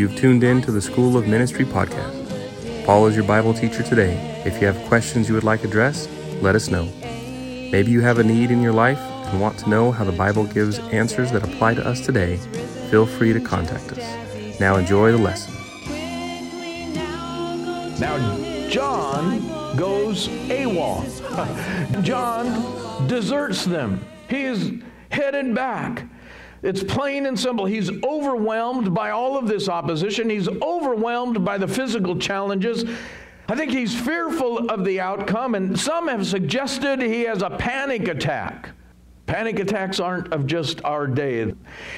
You've tuned in to the School of Ministry podcast. Paul is your Bible teacher today. If you have questions you would like addressed, let us know. Maybe you have a need in your life and want to know how the Bible gives answers that apply to us today. Feel free to contact us. Now enjoy the lesson. Now, John goes AWOL. John deserts them. He is headed back. It's plain and simple. He's overwhelmed by all of this opposition. He's overwhelmed by the physical challenges. I think he's fearful of the outcome, and some have suggested he has a panic attack. Panic attacks aren't of just our day.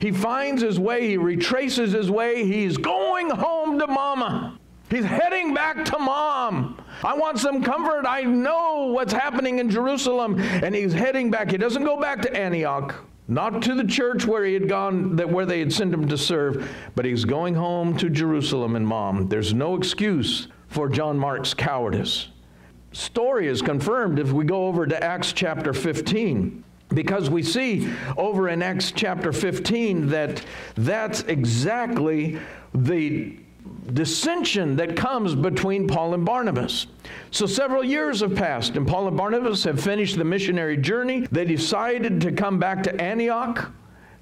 He finds his way, he retraces his way, he's going home to mama. He's heading back to mom. I want some comfort. I know what's happening in Jerusalem. And he's heading back. He doesn't go back to Antioch, not to the church where he had gone, that where they had sent him to serve, but he's going home to Jerusalem and mom. There's no excuse for John Mark's cowardice. Story is confirmed if we go over to Acts chapter 15 because we see over in Acts chapter 15 that that's exactly the dissension that comes between Paul and Barnabas. So several years have passed, and Paul and Barnabas have finished the missionary journey. They decided to come back to Antioch.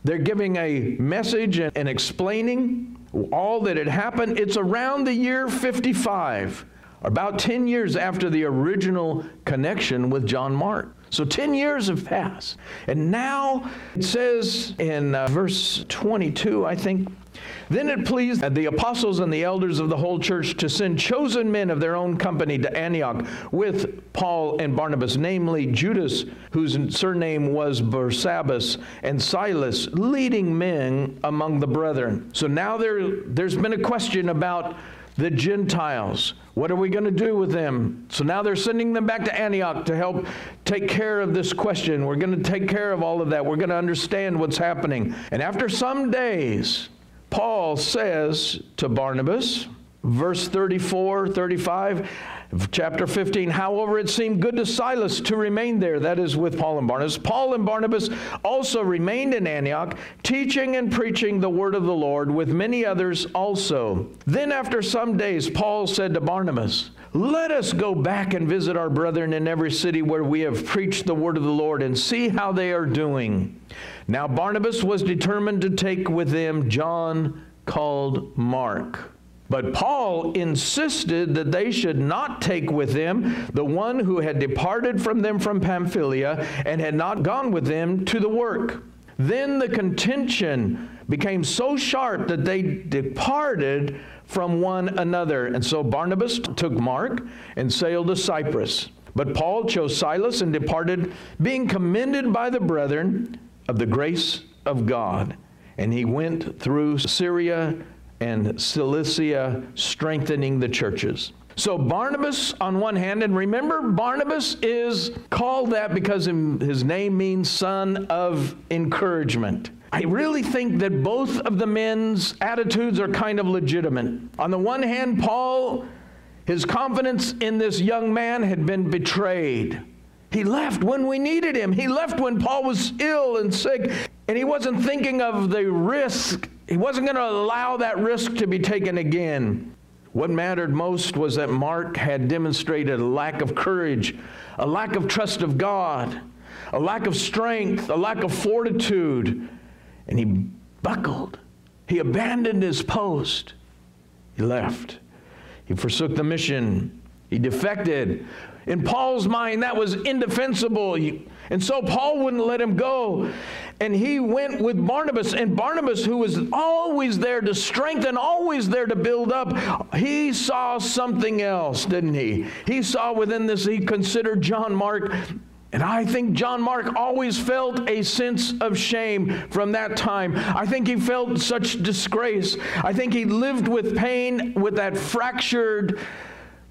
They're giving a message and explaining all that had happened. It's around the year 55, about 10 years after the original connection with John Mark. So 10 years have passed. And now it says in uh, verse 22, I think, then it pleased the apostles and the elders of the whole church to send chosen men of their own company to Antioch with Paul and Barnabas, namely Judas, whose surname was Barsabbas, and Silas, leading men among the brethren. So now there, there's been a question about the Gentiles. What are we going to do with them? So now they're sending them back to Antioch to help take care of this question. We're going to take care of all of that. We're going to understand what's happening. And after some days, Paul says to Barnabas, verse 34, 35, chapter 15, however, it seemed good to Silas to remain there, that is, with Paul and Barnabas. Paul and Barnabas also remained in Antioch, teaching and preaching the word of the Lord with many others also. Then, after some days, Paul said to Barnabas, Let us go back and visit our brethren in every city where we have preached the word of the Lord and see how they are doing. Now, Barnabas was determined to take with them John called Mark. But Paul insisted that they should not take with them the one who had departed from them from Pamphylia and had not gone with them to the work. Then the contention became so sharp that they departed from one another. And so Barnabas took Mark and sailed to Cyprus. But Paul chose Silas and departed, being commended by the brethren of the grace of God. And he went through Syria and Cilicia, strengthening the churches. So, Barnabas on one hand, and remember, Barnabas is called that because his name means son of encouragement. I really think that both of the men's attitudes are kind of legitimate. On the one hand, Paul, his confidence in this young man had been betrayed. He left when we needed him. He left when Paul was ill and sick, and he wasn't thinking of the risk. He wasn't going to allow that risk to be taken again. What mattered most was that Mark had demonstrated a lack of courage, a lack of trust of God, a lack of strength, a lack of fortitude, and he buckled. He abandoned his post. He left. He forsook the mission. He defected. In Paul's mind, that was indefensible. And so Paul wouldn't let him go. And he went with Barnabas. And Barnabas, who was always there to strengthen, always there to build up, he saw something else, didn't he? He saw within this, he considered John Mark. And I think John Mark always felt a sense of shame from that time. I think he felt such disgrace. I think he lived with pain, with that fractured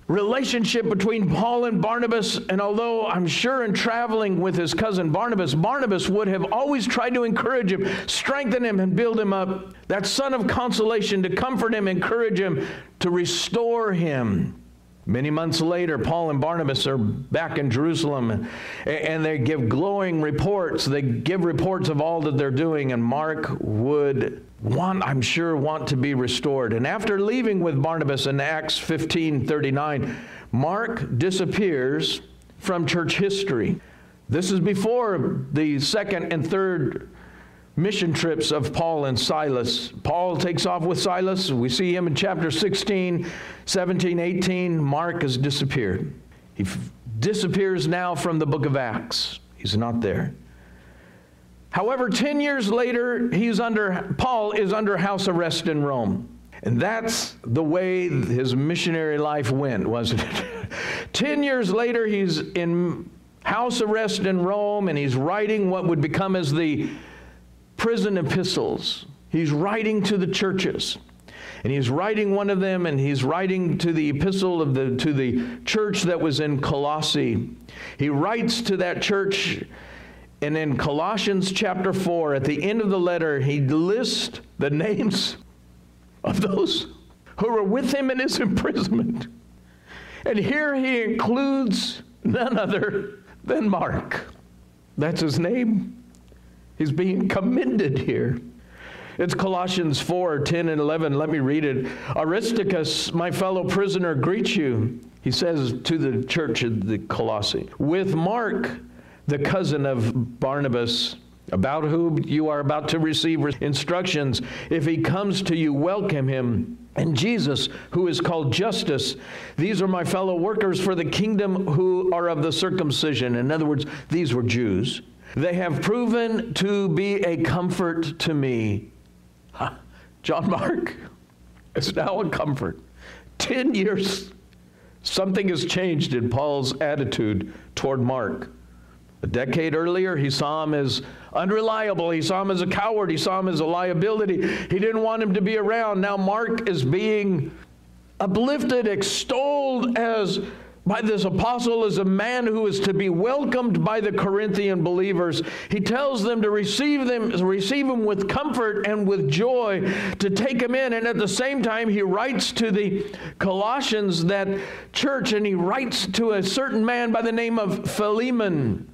relationship between Paul and Barnabas. And although I'm sure in traveling with his cousin Barnabas, Barnabas would have always tried to encourage him, strengthen him, and build him up. That son of consolation to comfort him, encourage him, to restore him. Many months later, Paul and Barnabas are back in Jerusalem and they give glowing reports. They give reports of all that they're doing, and Mark would want, I'm sure, want to be restored. And after leaving with Barnabas in Acts 15 39, Mark disappears from church history. This is before the second and third mission trips of Paul and Silas. Paul takes off with Silas. We see him in chapter 16, 17, 18. Mark has disappeared. He f- disappears now from the book of Acts. He's not there. However, 10 years later, he's under Paul is under house arrest in Rome. And that's the way his missionary life went, wasn't it? 10 years later, he's in house arrest in Rome and he's writing what would become as the prison epistles. He's writing to the churches. And he's writing one of them, and he's writing to the epistle of the to the church that was in Colossae. He writes to that church, and in Colossians chapter 4, at the end of the letter, he lists the names of those who were with him in his imprisonment. And here he includes none other than Mark. That's his name. He's being commended here. It's Colossians 4 10 and 11. Let me read it. Aristarchus, my fellow prisoner, greets you. He says to the church of the Colossae, with Mark, the cousin of Barnabas, about whom you are about to receive instructions. If he comes to you, welcome him. And Jesus, who is called Justus, these are my fellow workers for the kingdom who are of the circumcision. In other words, these were Jews. They have proven to be a comfort to me. John Mark is now a comfort. Ten years, something has changed in Paul's attitude toward Mark. A decade earlier, he saw him as unreliable. He saw him as a coward. He saw him as a liability. He didn't want him to be around. Now, Mark is being uplifted, extolled as by this apostle as a man who is to be welcomed by the Corinthian believers. He tells them to receive them, receive him with comfort and with joy, to take him in. And at the same time, he writes to the Colossians, that church, and he writes to a certain man by the name of Philemon.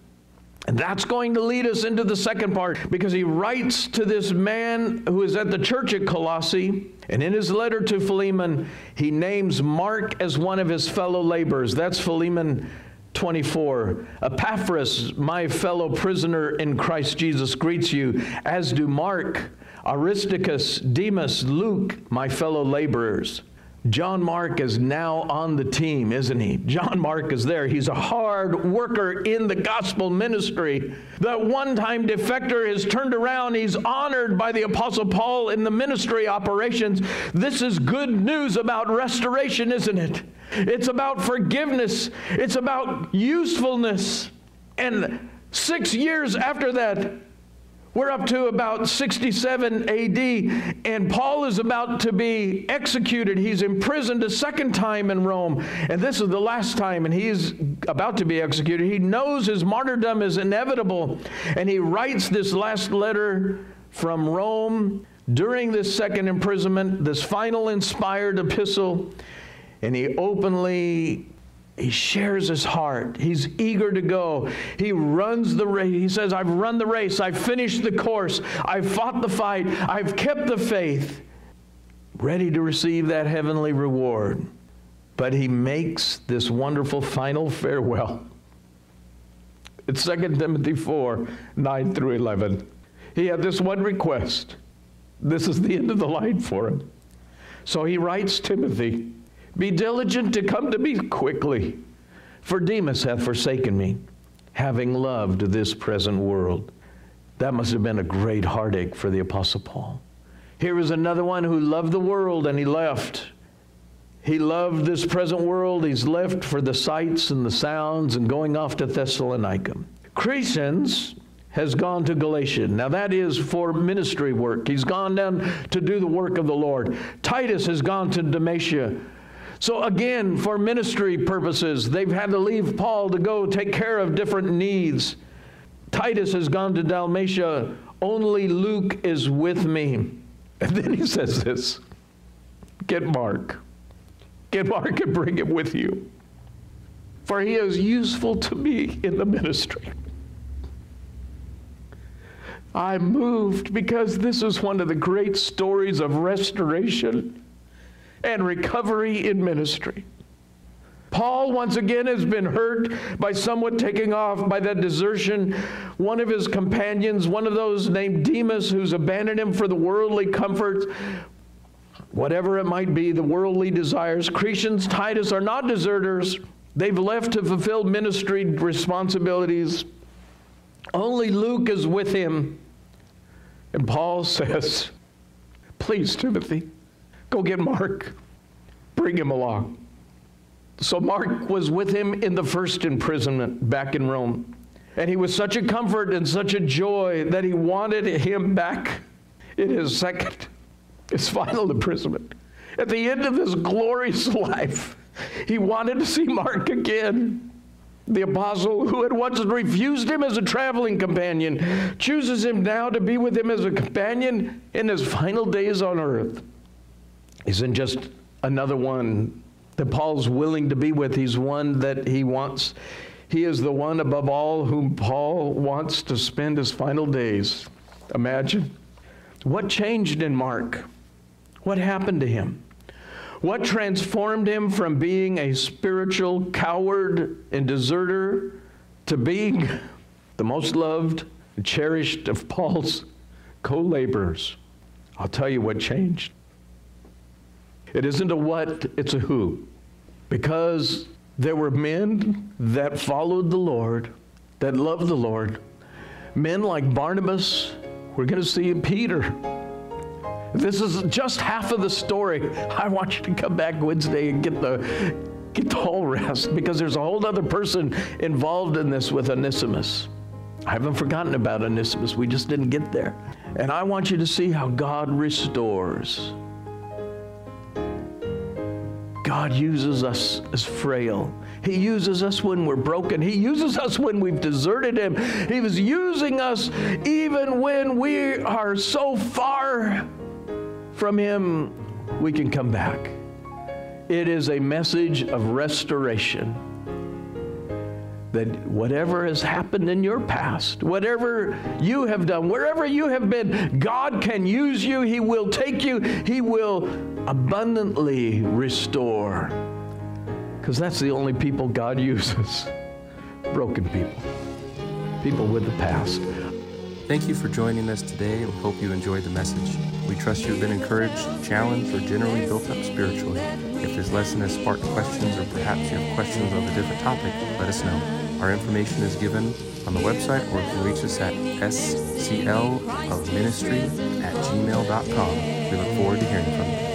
And that's going to lead us into the second part because he writes to this man who is at the church at Colossae. And in his letter to Philemon, he names Mark as one of his fellow laborers. That's Philemon 24. Epaphras, my fellow prisoner in Christ Jesus, greets you, as do Mark, Aristarchus, Demas, Luke, my fellow laborers. John Mark is now on the team, isn't he? John Mark is there. He's a hard worker in the gospel ministry. That one time defector is turned around. He's honored by the Apostle Paul in the ministry operations. This is good news about restoration, isn't it? It's about forgiveness, it's about usefulness. And six years after that, we're up to about 67 AD, and Paul is about to be executed. He's imprisoned a second time in Rome, and this is the last time, and he's about to be executed. He knows his martyrdom is inevitable, and he writes this last letter from Rome during this second imprisonment, this final inspired epistle, and he openly he shares his heart. He's eager to go. He runs the race. He says, I've run the race. I've finished the course. I've fought the fight. I've kept the faith, ready to receive that heavenly reward. But he makes this wonderful final farewell. It's 2 Timothy 4 9 through 11. He had this one request. This is the end of the line for him. So he writes Timothy be diligent to come to me quickly, for Demas hath forsaken me, having loved this present world. That must have been a great heartache for the Apostle Paul. Here was another one who loved the world and he left. He loved this present world. He's left for the sights and the sounds and going off to Thessalonica. Crescens has gone to Galatia. Now, that is for ministry work. He's gone down to do the work of the Lord. Titus has gone to Dalmatia so, again, for ministry purposes, they've had to leave Paul to go take care of different needs. Titus has gone to Dalmatia. Only Luke is with me. And then he says this Get Mark. Get Mark and bring him with you, for he is useful to me in the ministry. I'm moved because this is one of the great stories of restoration and recovery in ministry. Paul, once again, has been hurt by somewhat taking off by that desertion. One of his companions, one of those named Demas, who's abandoned him for the worldly comforts, whatever it might be, the worldly desires. Crescens, Titus are not deserters. They've left to fulfill ministry responsibilities. Only Luke is with him. And Paul says, Please, Timothy, go get Mark, bring him along. So Mark was with him in the first imprisonment back in Rome. And he was such a comfort and such a joy that he wanted him back in his second, his final imprisonment. At the end of his glorious life, he wanted to see Mark again. The apostle who had once refused him as a traveling companion chooses him now to be with him as a companion in his final days on earth. Isn't just another one that Paul's willing to be with. He's one that he wants. He is the one above all whom Paul wants to spend his final days. Imagine. What changed in Mark? What happened to him? What transformed him from being a spiritual coward and deserter to being the most loved and cherished of Paul's co laborers? I'll tell you what changed. It isn't a what, it's a who. Because there were men that followed the Lord, that loved the Lord. Men like Barnabas, we're going to see Peter. This is just half of the story. I want you to come back Wednesday and get the get the whole rest because there's a whole other person involved in this with Onesimus. I haven't forgotten about Onesimus. We just didn't get there. And I want you to see how God restores. God uses us as frail. He uses us when we're broken. He uses us when we've deserted Him. He was using us even when we are so far from Him, we can come back. It is a message of restoration. That whatever has happened in your past, whatever you have done, wherever you have been, God can use you. He will take you. He will abundantly restore. Because that's the only people God uses broken people, people with the past. Thank you for joining us today. We hope you enjoyed the message. We trust you've been encouraged, challenged, or generally built up spiritually. If this lesson has sparked questions or perhaps you have questions on a different topic, let us know. Our information is given on the website or you can reach us at sclofministry at gmail.com. We look forward to hearing from you.